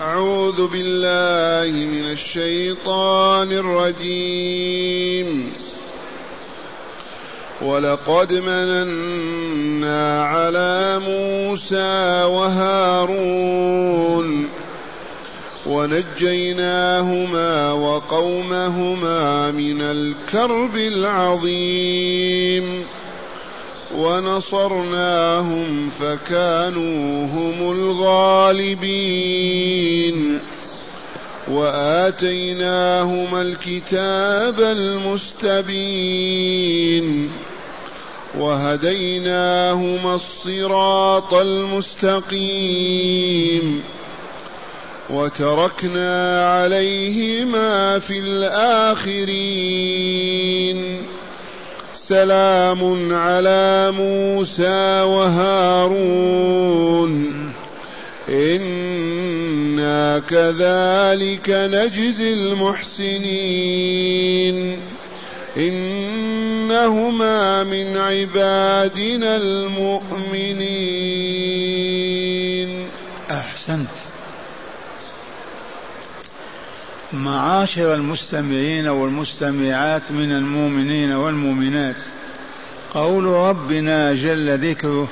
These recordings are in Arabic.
أعوذ بالله من الشيطان الرجيم. ولقد مننا على موسى وهارون ونجيناهما وقومهما من الكرب العظيم. ونصرناهم فكانوا هم الغالبين. واتيناهما الكتاب المستبين. وهديناهما الصراط المستقيم. وتركنا عليهما في الآخرين. سلام على موسى وهارون. إنا كذلك نجزي المحسنين. إنهما من عبادنا المؤمنين. أحسنت. معاشر المستمعين والمستمعات من المؤمنين والمؤمنات. قول ربنا جل ذكره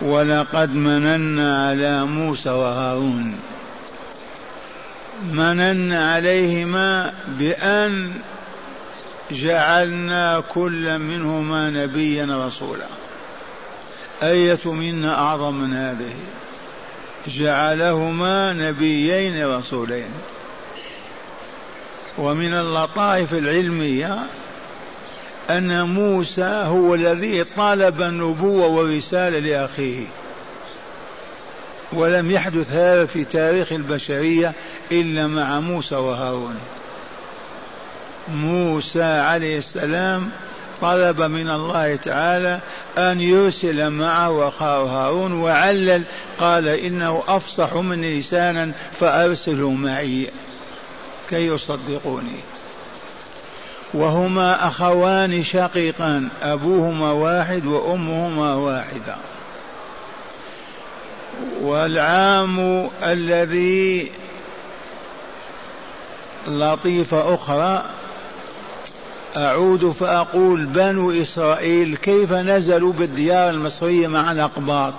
ولقد مننا على موسى وهارون. مننا عليهما بأن جعلنا كل منهما نبيا رسولا. أية منا أعظم من هذه؟ جعلهما نبيين رسولين. ومن اللطائف العلمية أن موسى هو الذي طلب النبوة والرسالة لأخيه. ولم يحدث هذا في تاريخ البشرية إلا مع موسى وهارون. موسى عليه السلام طلب من الله تعالى أن يرسل معه أخاه هارون وعلل قال إنه أفصح مني لسانا فأرسله معي. كي يصدقوني. وهما أخوان شقيقان أبوهما واحد وأمهما واحدة. والعام الذي لطيفة أخرى أعود فأقول بنو إسرائيل كيف نزلوا بالديار المصرية مع الأقباط؟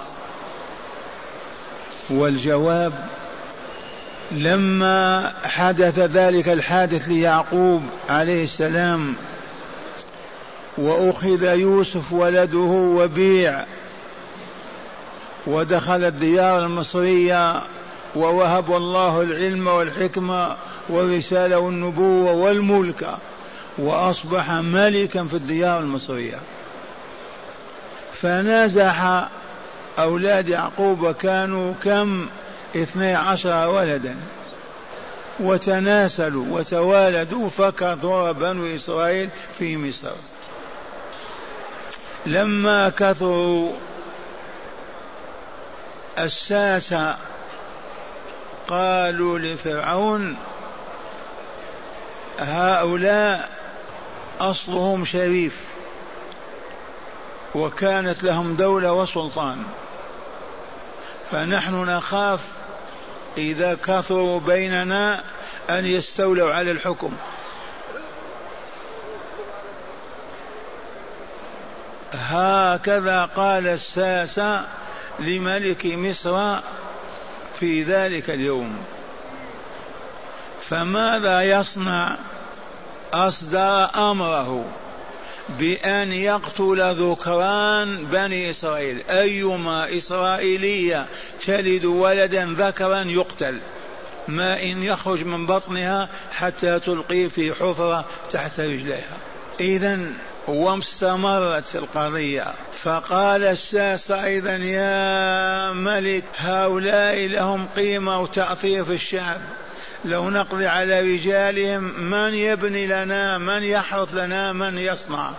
والجواب لما حدث ذلك الحادث ليعقوب عليه السلام وأخذ يوسف ولده وبيع ودخل الديار المصرية ووهب الله العلم والحكمة والرسالة والنبوة والملك وأصبح ملكا في الديار المصرية. فنازح أولاد يعقوب كانوا كم؟ اثني عشر ولدا. وتناسلوا وتوالدوا فكثر بنو إسرائيل في مصر. لما كثروا الساسة قالوا لفرعون هؤلاء أصلهم شريف وكانت لهم دولة وسلطان. فنحن نخاف إذا كثروا بيننا أن يستولوا على الحكم. هكذا قال الساسة لملك مصر في ذلك اليوم. فماذا يصنع؟ أصدر أمره. بأن يقتل ذكران بني إسرائيل. أيما إسرائيلية تلد ولدا ذكرا يقتل. ما إن يخرج من بطنها حتى تلقيه في حفرة تحت رجليها. إذا واستمرت القضية. فقال الساسة أيضا يا ملك هؤلاء لهم قيمة وتأثير في الشعب. لو نقضي على رجالهم من يبني لنا من يحرث لنا من يصنع.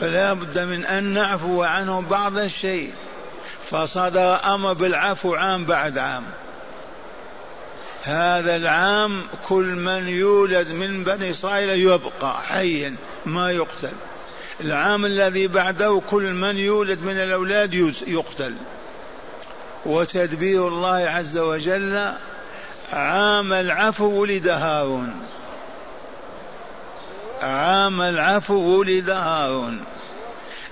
فلا بد من أن نعفو عنهم بعض الشيء. فصدر أمر بالعفو عام بعد عام. هذا العام كل من يولد من بني إسرائيل يبقى حيا ما يقتل. العام الذي بعده كل من يولد من الأولاد يقتل. وتدبير الله عز وجل عام العفو ولد هارون. عام العفو ولد هارون.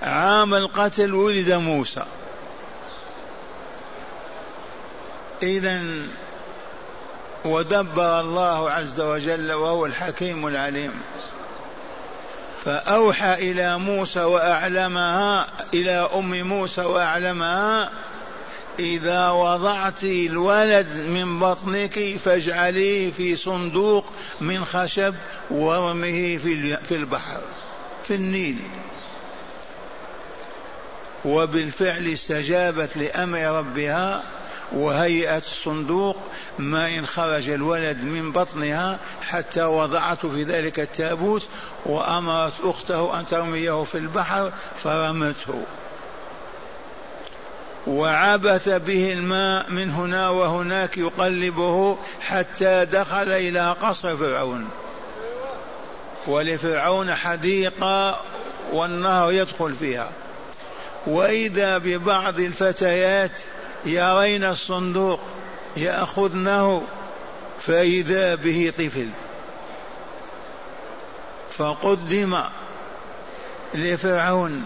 عام القتل ولد موسى. إذا ودبر الله عز وجل وهو الحكيم العليم. فأوحى إلى موسى وأعلمها إلى أم موسى وأعلمها إذا وضعت الولد من بطنك فاجعليه في صندوق من خشب ورميه في البحر في النيل. وبالفعل استجابت لأمر ربها وهيئت الصندوق ما إن خرج الولد من بطنها حتى وضعته في ذلك التابوت وأمرت أخته أن ترميه في البحر فرمته. وعبث به الماء من هنا وهناك يقلبه حتى دخل إلى قصر فرعون. ولفرعون حديقة والنهر يدخل فيها. وإذا ببعض الفتيات يرين الصندوق يأخذنه فإذا به طفل. فقدم لفرعون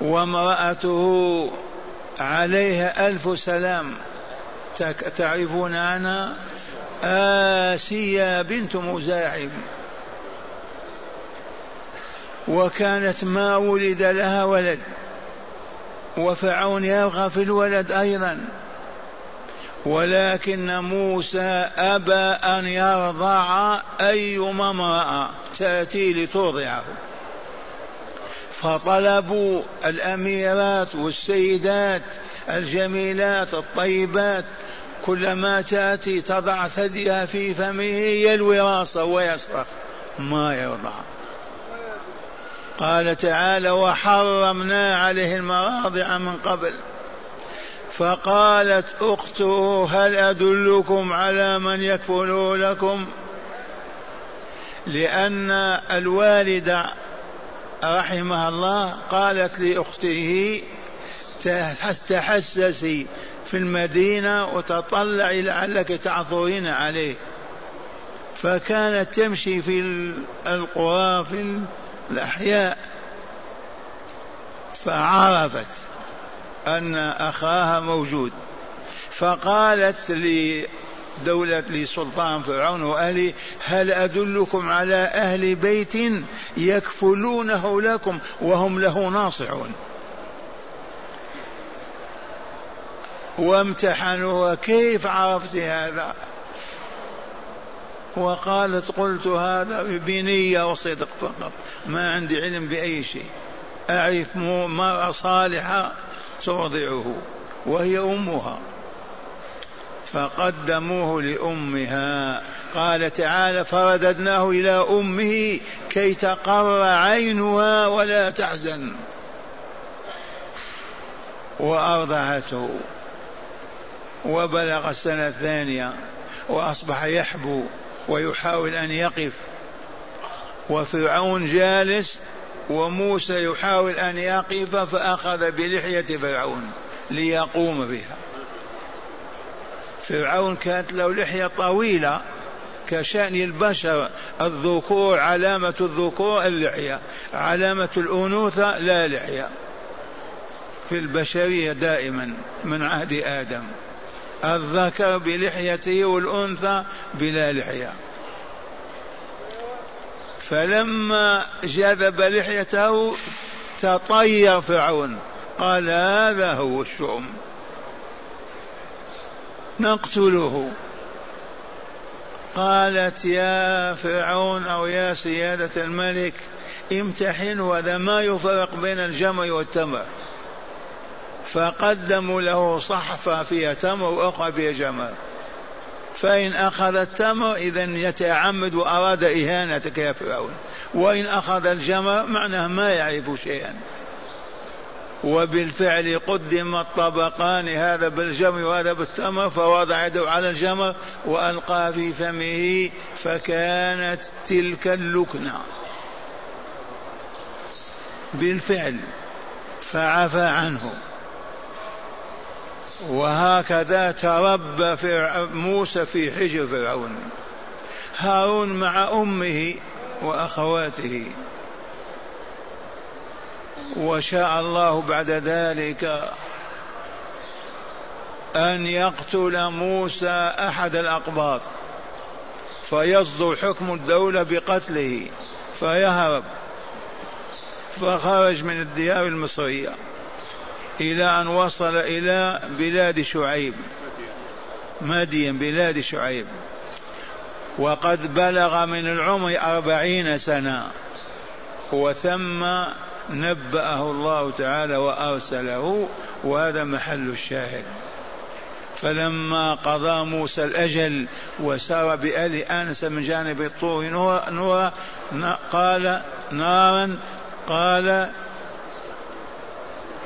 وامرأته عليها ألف سلام. تعرفون أنا؟ آسيا بنت مزاحم. وكانت ما ولد لها ولد. وفرعون يرغى في الولد أيضا. ولكن موسى أبى أن يرضع أيما امرأة تأتي لترضعه. فطلبوا الأميرات والسيدات الجميلات الطيبات كلما تأتي تضع ثديها في فمه يلوي رأسه ويصرخ ما يرضع قال تعالى وحرمنا عليه المراضع من قبل فقالت أخته هل أدلكم على من يكفل لكم؟ لأن الوالده رحمها الله قالت لأخته تحسسي في المدينة وتطلعي لعلك تعثرين عليه. فكانت تمشي في القرى في الأحياء فعرفت أن أخاها موجود. فقالت لدولة لسلطان فرعون وأهله هل أدلكم على أهل بيت يكفلونه لكم وهم له ناصحون. وامتحنوا كيف عرفت هذا؟ وقالت قلت هذا بنية وصدق فقط. ما عندي علم بأي شيء. أعرف مرأة صالحة ترضعه. وهي أمها. فقدموه لأمها. قال تعالى فرددناه إلى أمه كي تقر عينها ولا تحزن. وأرضعته. وبلغ السنة الثانية. وأصبح يحبو ويحاول أن يقف. وفرعون جالس وموسى يحاول أن يقف فأخذ بلحية فرعون ليقوم بها. فرعون كانت له لحية طويلة كشأن البشر الذكور علامة الذكور اللحية علامة الأنوثة لا لحية. في البشرية دائما من عهد آدم. الذكر بلحيته والأنثى بلا لحية. فلما جذب لحيته تطير فرعون. قال هذا هو الشؤم. نقتله. قالت يا فرعون أو يا سيادة الملك امتحنوا هذا ما يفرق بين الجمر والتمر. فقدموا له صحفة فيها تمر وأخرى فيها جمر فإن أخذ التمر إذا يتعمد وأراد إهانتك يا فرعون. وإن أخذ الجمر معناه ما يعرف شيئا. وبالفعل قدم الطبقان هذا بالجمر وهذا بالتمر فوضع يده على الجمر وألقى في فمه فكانت تلك اللكنة. بالفعل فعفى عنه. وهكذا تربى موسى في حجر فرعون. هارون مع أمه وأخواته. وشاء الله بعد ذلك أن يقتل موسى أحد الأقباط. فيصدر حكم الدولة بقتله فيهرب فخرج من الديار المصرية إلى أن وصل إلى بلاد شعيب مدين بلاد شعيب. وقد بلغ من العمر أربعين سنة وثم نبأه الله تعالى وأرسله وهذا محل الشاهد. فلما قضى موسى الأجل وسار بآل آنس من جانب الطور نورا قال نارا قال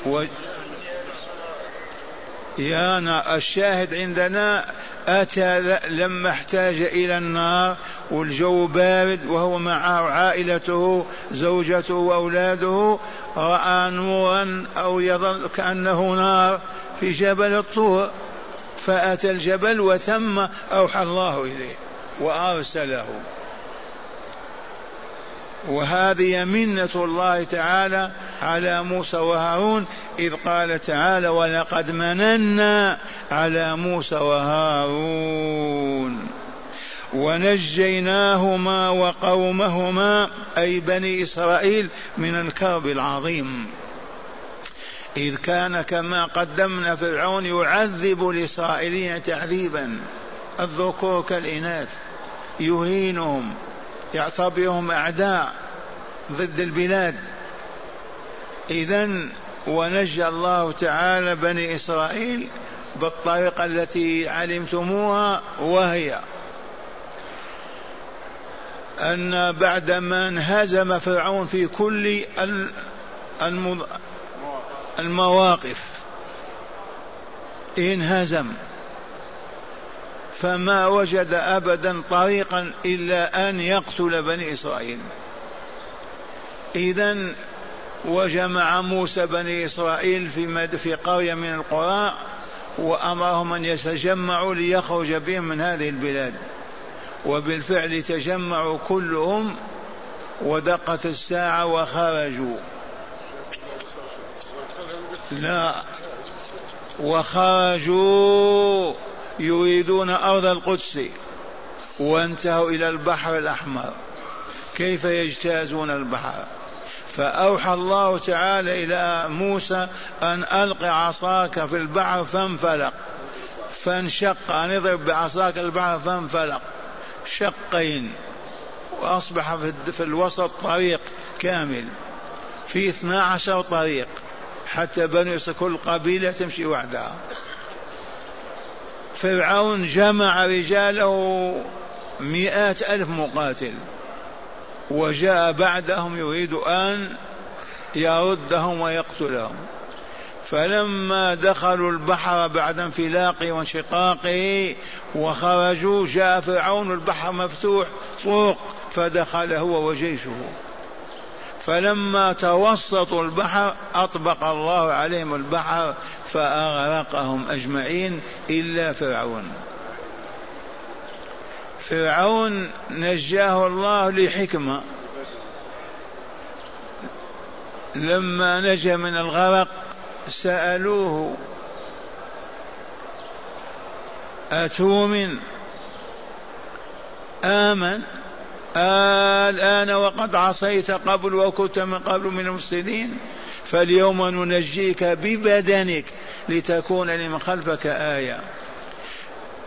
و يا الشاهد عندنا أتى لما احتاج إلى النار والجو بارد وهو معه عائلته زوجته وأولاده رأى نورا أو يظل كأنه نار في جبل الطور فأتى الجبل وثم أوحى الله إليه وأرسله. وهذه منة الله تعالى على موسى وهارون إذ قال تعالى ولقد مننا على موسى وهارون. ونجيناهما وقومهما أي بني إسرائيل من الكرب العظيم. إذ كان كما قدمنا فرعون يعذب الإسرائيليين تعذيبا الذكور كالإناث. يهينهم يعتبرهم أعداء ضد البلاد. إذا ونجى الله تعالى بني إسرائيل بالطريقة التي علمتموها وهي أن بعدما انهزم فرعون في كل المواقف انهزم. فما وجد ابدا طريقا إلا أن يقتل بني إسرائيل. اذا وجمع موسى بني إسرائيل في في قرية من القرى وأمرهم أن يتجمعوا ليخرج بهم من هذه البلاد. وبالفعل تجمعوا كلهم ودقت الساعة وخرجوا. لا وخرجوا يريدون أرض القدس وانتهوا إلى البحر الأحمر. كيف يجتازون البحر؟ فأوحى الله تعالى إلى موسى أن ألق عصاك في البحر فانفلق. فانشق أن اضرب بعصاك البحر فانفلق. شقين وأصبح في الوسط طريق كامل في اثنا عشر طريق حتى بنو كل قبيلة تمشي وحدها. فرعون جمع رجاله مئات ألف مقاتل وجاء بعدهم يريد أن يردهم ويقتلهم. فلما دخلوا البحر بعد انفلاقه وانشقاقه وخرجوا جاء فرعون البحر مفتوح طرق فدخل هو وجيشه. فلما توسطوا البحر أطبق الله عليهم البحر فأغرقهم أجمعين إلا فرعون. فرعون نجاه الله لحكمة. لما نجا من الغرق سألوه أتؤمن آمن. الآن وقد عصيت قبل وكنت من قبل من المفسدين فاليوم ننجيك ببدنك لتكون لمن خلفك آية.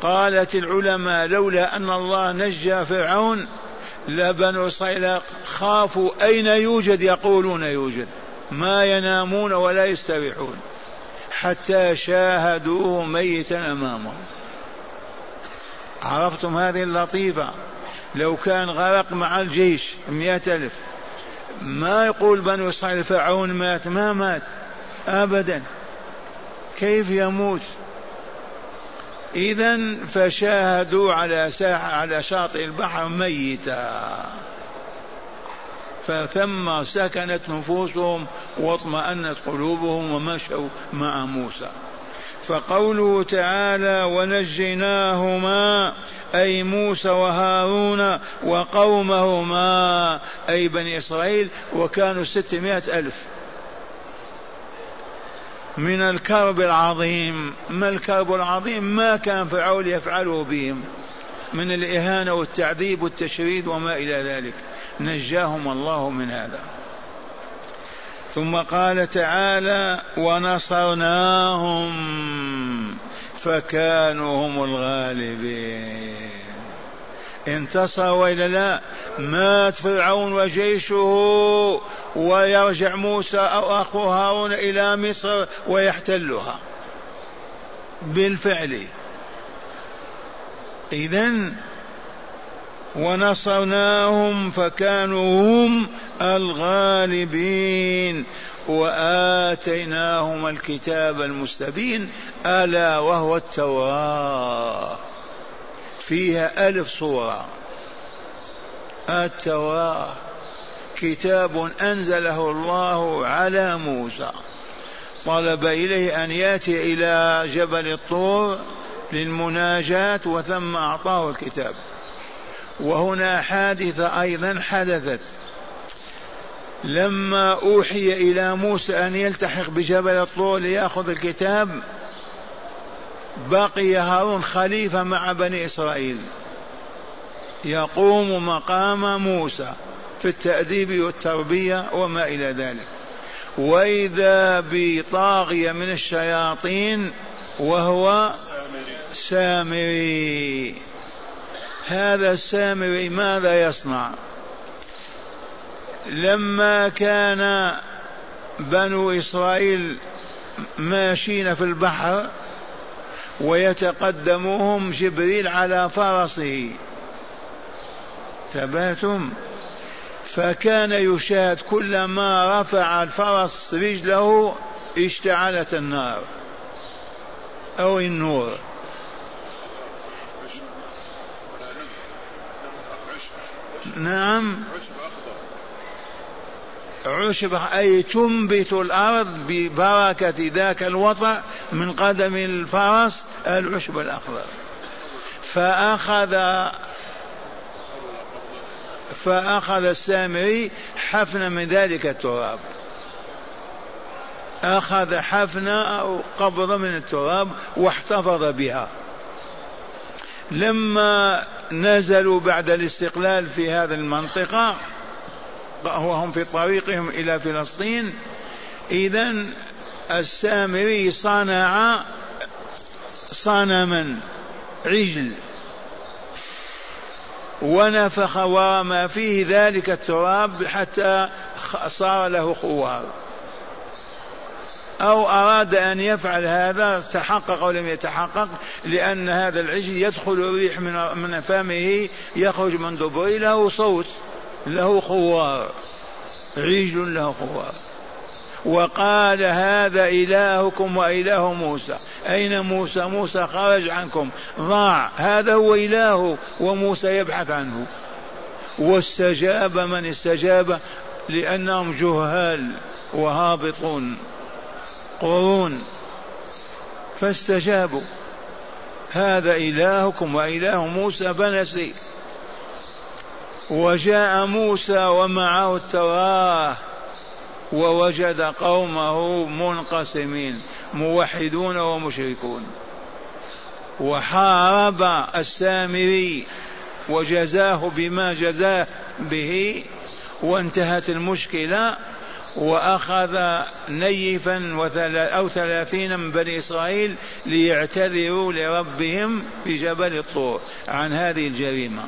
قالت العلماء لولا أن الله نجى فرعون لبنو إسرائيل خافوا أين يوجد؟ يقولون يوجد. ما ينامون ولا يستريحون حتى شاهدوه ميتا أمامهم. عرفتم هذه اللطيفة؟ لو كان غرق مع الجيش مئة ألف. ما يقول بنو إسرائيل فرعون مات؟ ما مات. أبدا. كيف يموت؟ إذا فشاهدوا على ساحة على شاطئ البحر ميتا. فثم سكنت نفوسهم واطمأنت قلوبهم ومشوا مع موسى. فقوله تعالى ونجيناهما أي موسى وهارون وقومهما أي بني إسرائيل وكانوا ستمائة ألف. من الكرب العظيم ما الكرب العظيم؟ ما كان فرعون يفعله بهم من الإهانة والتعذيب والتشريد وما إلى ذلك. نجاهم الله من هذا. ثم قال تعالى ونصرناهم فكانوا هم الغالبين. انتصر وإلا لا؟ مات فرعون وجيشه ويرجع موسى أو أخو هارون إلى مصر ويحتلها. بالفعل. اذا ونصرناهم فكانوا هم الغالبين. وآتيناهم الكتاب المستبين ألا وهو التوراة. فيها ألف صورة. التوراة. كتاب أنزله الله على موسى. طلب إليه أن يأتي إلى جبل الطور للمناجاة وثم أعطاه الكتاب. وهنا حادثة أيضا حدثت. لما أوحي إلى موسى أن يلتحق بجبل الطور ليأخذ الكتاب بقي هارون خليفة مع بني إسرائيل. يقوم مقام موسى في التأديب والتربية وما إلى ذلك. وإذا بطاغية من الشياطين وهو سامري. هذا السامري ماذا يصنع؟ لما كان بنو إسرائيل ماشين في البحر ويتقدمهم جبريل على فرسه. تباتم فكان يشاهد كلما رفع الفرس رجله اشتعلت النار أو النور. نعم. عشب أي تنبت الأرض ببركة ذاك الوطأ من قدم الفرس العشب الأخضر فأخذ فأخذ السامري حفنة من ذلك التراب. أخذ حفنة أو قبضة من التراب واحتفظ بها. لما نزلوا بعد الاستقلال في هذه المنطقة وهم في طريقهم إلى فلسطين إذا السامري صنع صنما عجل. ونفخ وما فيه ذلك التراب حتى صار له خوار. أو أراد أن يفعل هذا تحقق أو لم يتحقق لأن هذا العجل يدخل الريح من من فمه يخرج من دبره له صوت له خوار عجل له خوار. وقال هذا إلهكم وإله موسى. أين موسى؟ موسى خرج عنكم. ضاع. هذا هو إله وموسى يبحث عنه. واستجاب من استجاب؟ لأنهم جهال وهابطون. قرون فاستجابوا. هذا إلهكم وإله موسى فنسي وجاء موسى ومعه التوراة. ووجد قومه منقسمين موحدون ومشركون. وحارب السامري وجزاه بما جزاه به وانتهت المشكلة وأخذ نيفا أو ثلاثين من بني إسرائيل ليعتذروا لربهم في جبل الطور عن هذه الجريمة.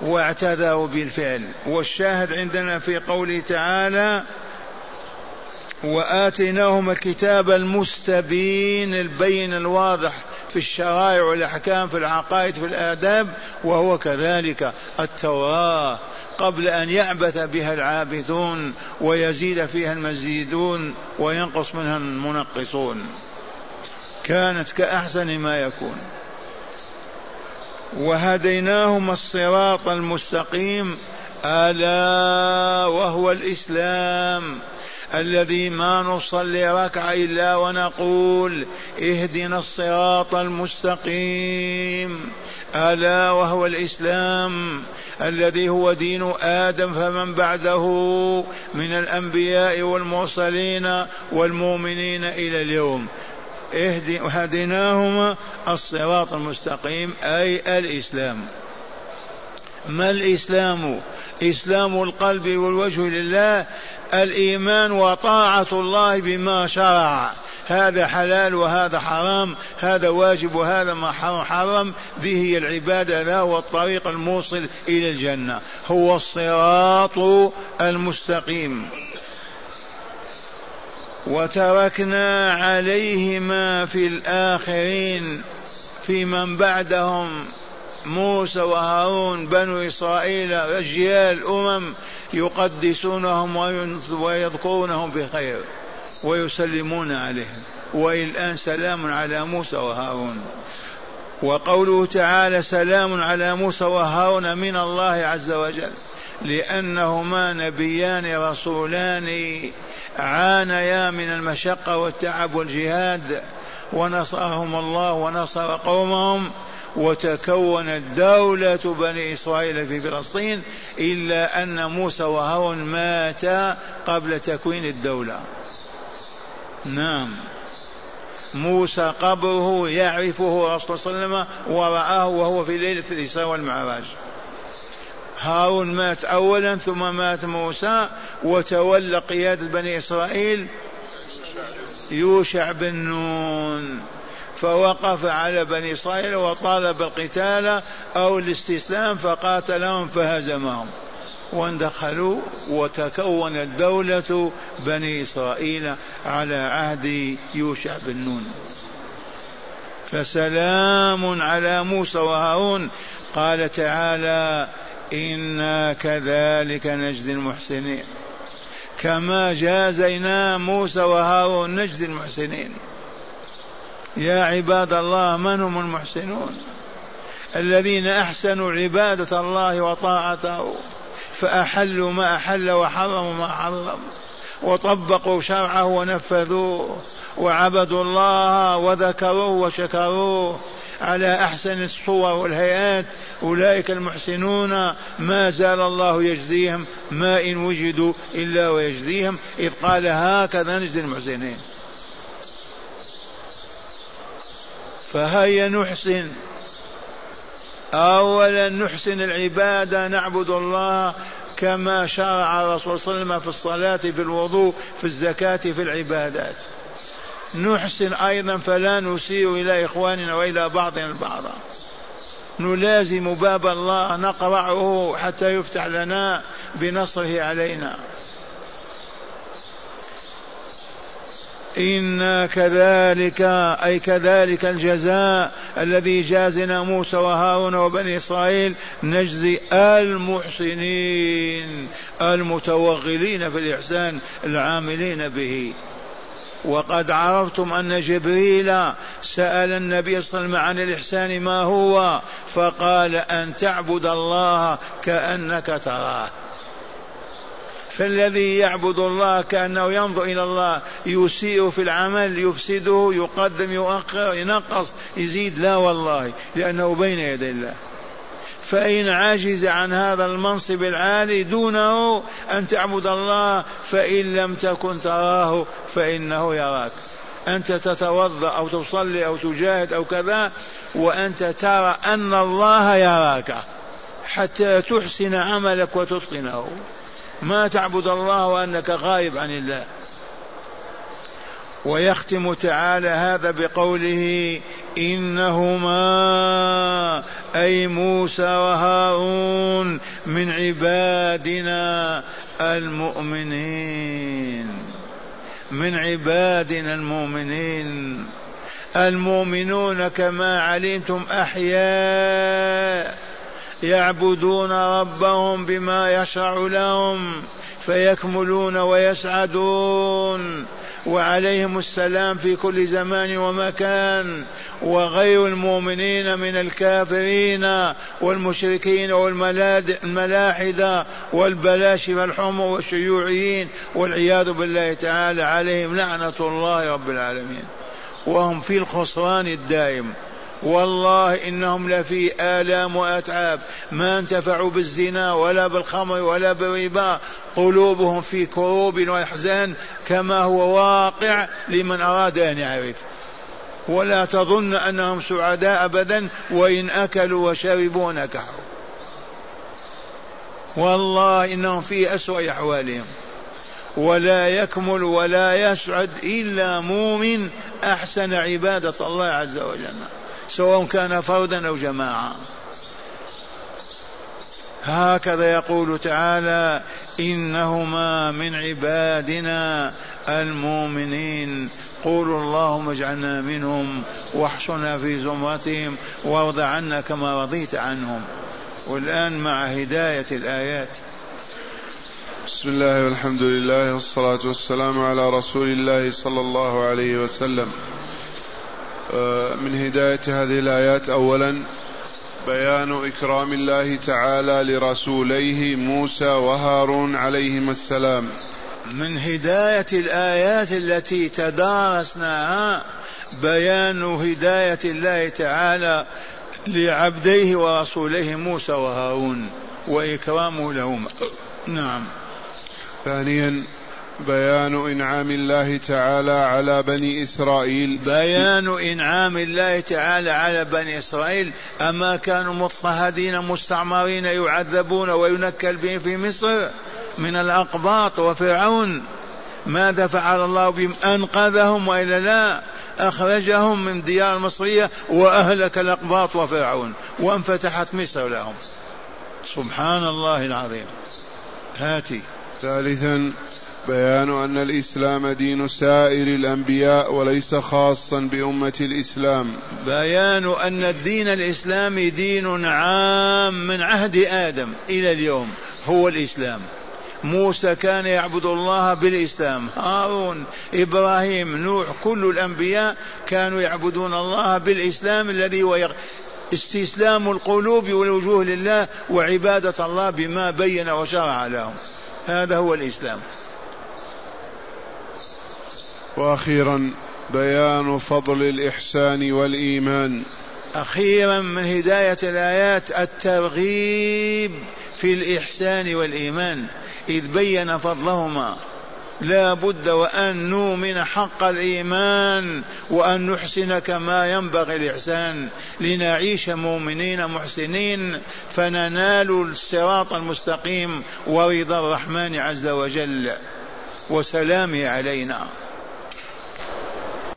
واعتذروا بالفعل. والشاهد عندنا في قوله تعالى وآتيناهم الكتاب المستبين البين الواضح في الشرائع والأحكام في العقائد في الآداب وهو كذلك التوراة. قبل أن يعبث بها العابثون ويزيد فيها المزيدون وينقص منها المنقصون. كانت كأحسن ما يكون. وهديناهما الصراط المستقيم ألا وهو الإسلام الذي ما نصلي ركعة إلا ونقول اهدنا الصراط المستقيم ألا وهو الإسلام الذي هو دين آدم فمن بعده من الأنبياء والمرسلين والمؤمنين إلى اليوم. هديناهما الصراط المستقيم أي الإسلام. ما الإسلام؟ إسلام القلب والوجه لله الإيمان وطاعة الله بما شرع. هذا حلال وهذا حرام هذا واجب وهذا ما حرم ذي هي العبادة لا هو الطريق الموصل إلى الجنة. هو الصراط المستقيم. وتركنا عليهما في الآخرين في من بعدهم موسى وهارون بنو إسرائيل أجيال أمم يقدسونهم ويذكرونهم بخير. ويسلمون عليهم. والى الان سلام على موسى وهارون. وقوله تعالى سلام على موسى وهارون من الله عز وجل. لأنهما نبيان رسولان عانيا من المشقة والتعب والجهاد. ونصرهم الله ونصر قومهم. وتكونت دولة بني إسرائيل في فلسطين إلا أن موسى وهارون ماتا قبل تكوين الدولة. نعم. موسى قبره يعرفه الرسول صلى الله عليه وسلم ورآه وهو في ليلة الإسراء والمعراج. هارون مات أولا ثم مات موسى وتولى قيادة بني إسرائيل يوشع بن نون فوقف على بني إسرائيل وطالب القتال أو الاستسلام فقاتلهم فهزمهم. واندخلوا وتكونت دولة بني إسرائيل على عهد يوشع بن نون. فسلام على موسى وهارون. قال تعالى إنا كذلك نجزي المحسنين. كما جازينا موسى وهارون نجزي المحسنين. يا عباد الله من هم المحسنون؟ الذين أحسنوا عبادة الله وطاعته. فأحلوا ما أحل وحرموا ما حرم. وطبقوا شرعه ونفذوه. وعبدوا الله وذكروه وشكروه على أحسن الصور والهيئات. أولئك المحسنون ما زال الله يجزيهم ما إن وجدوا إلا ويجزيهم. إذ قال هكذا نجزي المحسنين. فهيا نحسن. أولا نحسن العبادة نعبد الله كما شرع الرسول صلى الله عليه وسلم في الصلاة في الوضوء في الزكاة في العبادات. نحسن أيضا فلا نسيء إلى إخواننا وإلى بعضنا البعض. نلازم باب الله نقرعه حتى يفتح لنا بنصره علينا. إنا كذلك أي كذلك الجزاء الذي جازنا موسى وهارون وبني إسرائيل نجزي المحسنين المتوغلين في الإحسان العاملين به. وقد عرفتم أن جبريل سأل النبي صلى الله عليه وسلم عن الإحسان ما هو فقال أن تعبد الله كأنك تراه. فالذي يعبد الله كأنه ينظر إلى الله يسيء في العمل يفسده يقدم يؤخر ينقص يزيد لا والله لأنه بين يدي الله. فإن عجز عن هذا المنصب العالي دونه أن تعبد الله فإن لم تكن تراه فإنه يراك. أنت تتوضأ أو تصلي أو تجاهد أو كذا وأنت ترى أن الله يراك حتى تحسن عملك وتتقنه. ما تعبد الله وأنك غائب عن الله. ويختم تعالى هذا بقوله إنهما أي موسى وهارون من عبادنا المؤمنين. من عبادنا المؤمنين. المؤمنون كما علمتم أحياء. يعبدون ربهم بما يشرع لهم فيكملون ويسعدون. وعليهم السلام في كل زمان ومكان. وغير المؤمنين من الكافرين والمشركين والملاحدة والبلاشفة الحمر والشيوعيين. والعياذ بالله تعالى عليهم لعنة الله رب العالمين. وهم في الخسران الدائم. والله إنهم لفي آلام وأتعاب. ما انتفعوا بالزنا ولا بالخمر ولا بالربا. قلوبهم في كروب وإحزان كما هو واقع لمن أراد أن يعرف. ولا تظن أنهم سعداء ابدا وإن أكلوا وشربوا نكحوا. والله إنهم في أسوأ أحوالهم. ولا يكمل ولا يسعد إلا مؤمن أحسن عبادة الله عز وجل. سواء كان فردا أو جماعة. هكذا يقول تعالى إنهما من عبادنا المؤمنين. قولوا اللهم اجعلنا منهم واحشنا في زمرتهم وارض عنا كما رضيت عنهم. والآن مع هداية الآيات. بسم الله والحمد لله والصلاة والسلام على رسول الله صلى الله عليه وسلم. من هداية هذه الآيات. اولا بيان إكرام الله تعالى لرسوليه موسى وهارون عليهما السلام. من هداية الآيات التي تدارسناها بيان هداية الله تعالى لعبديه ورسوليه موسى وهارون وإكرامه لهما. نعم. ثانيا بيان إنعام الله تعالى على بني إسرائيل. بيان إنعام الله تعالى على بني إسرائيل. أما كانوا مضطهدين مستعمرين يعذبون وينكل بهم في مصر من الأقباط وفرعون. ماذا فعل الله بهم؟ أنقذهم وإلا لا؟ أخرجهم من ديار المصرية وأهلك الأقباط وفرعون. وانفتحت مصر لهم. سبحان الله العظيم. هاتي. ثالثا بيان أن الإسلام دين سائر الأنبياء وليس خاصا بأمة الإسلام. بيان أن الدين الإسلامي دين عام من عهد آدم إلى اليوم هو الإسلام. موسى كان يعبد الله بالإسلام هارون إبراهيم نوح كل الأنبياء كانوا يعبدون الله بالإسلام الذي هو استسلام القلوب والوجوه لله وعبادة الله بما بين وشرع لهم. هذا هو الإسلام. وأخيرا بيان فضل الإحسان والإيمان. أخيرا من هداية الآيات الترغيب في الإحسان والإيمان. إذ بين فضلهما لا بد وأن نؤمن حق الإيمان وأن نحسن كما ينبغي الإحسان. لنعيش مؤمنين محسنين فننال الصراط المستقيم ورضا الرحمن عز وجل. وسلامه علينا.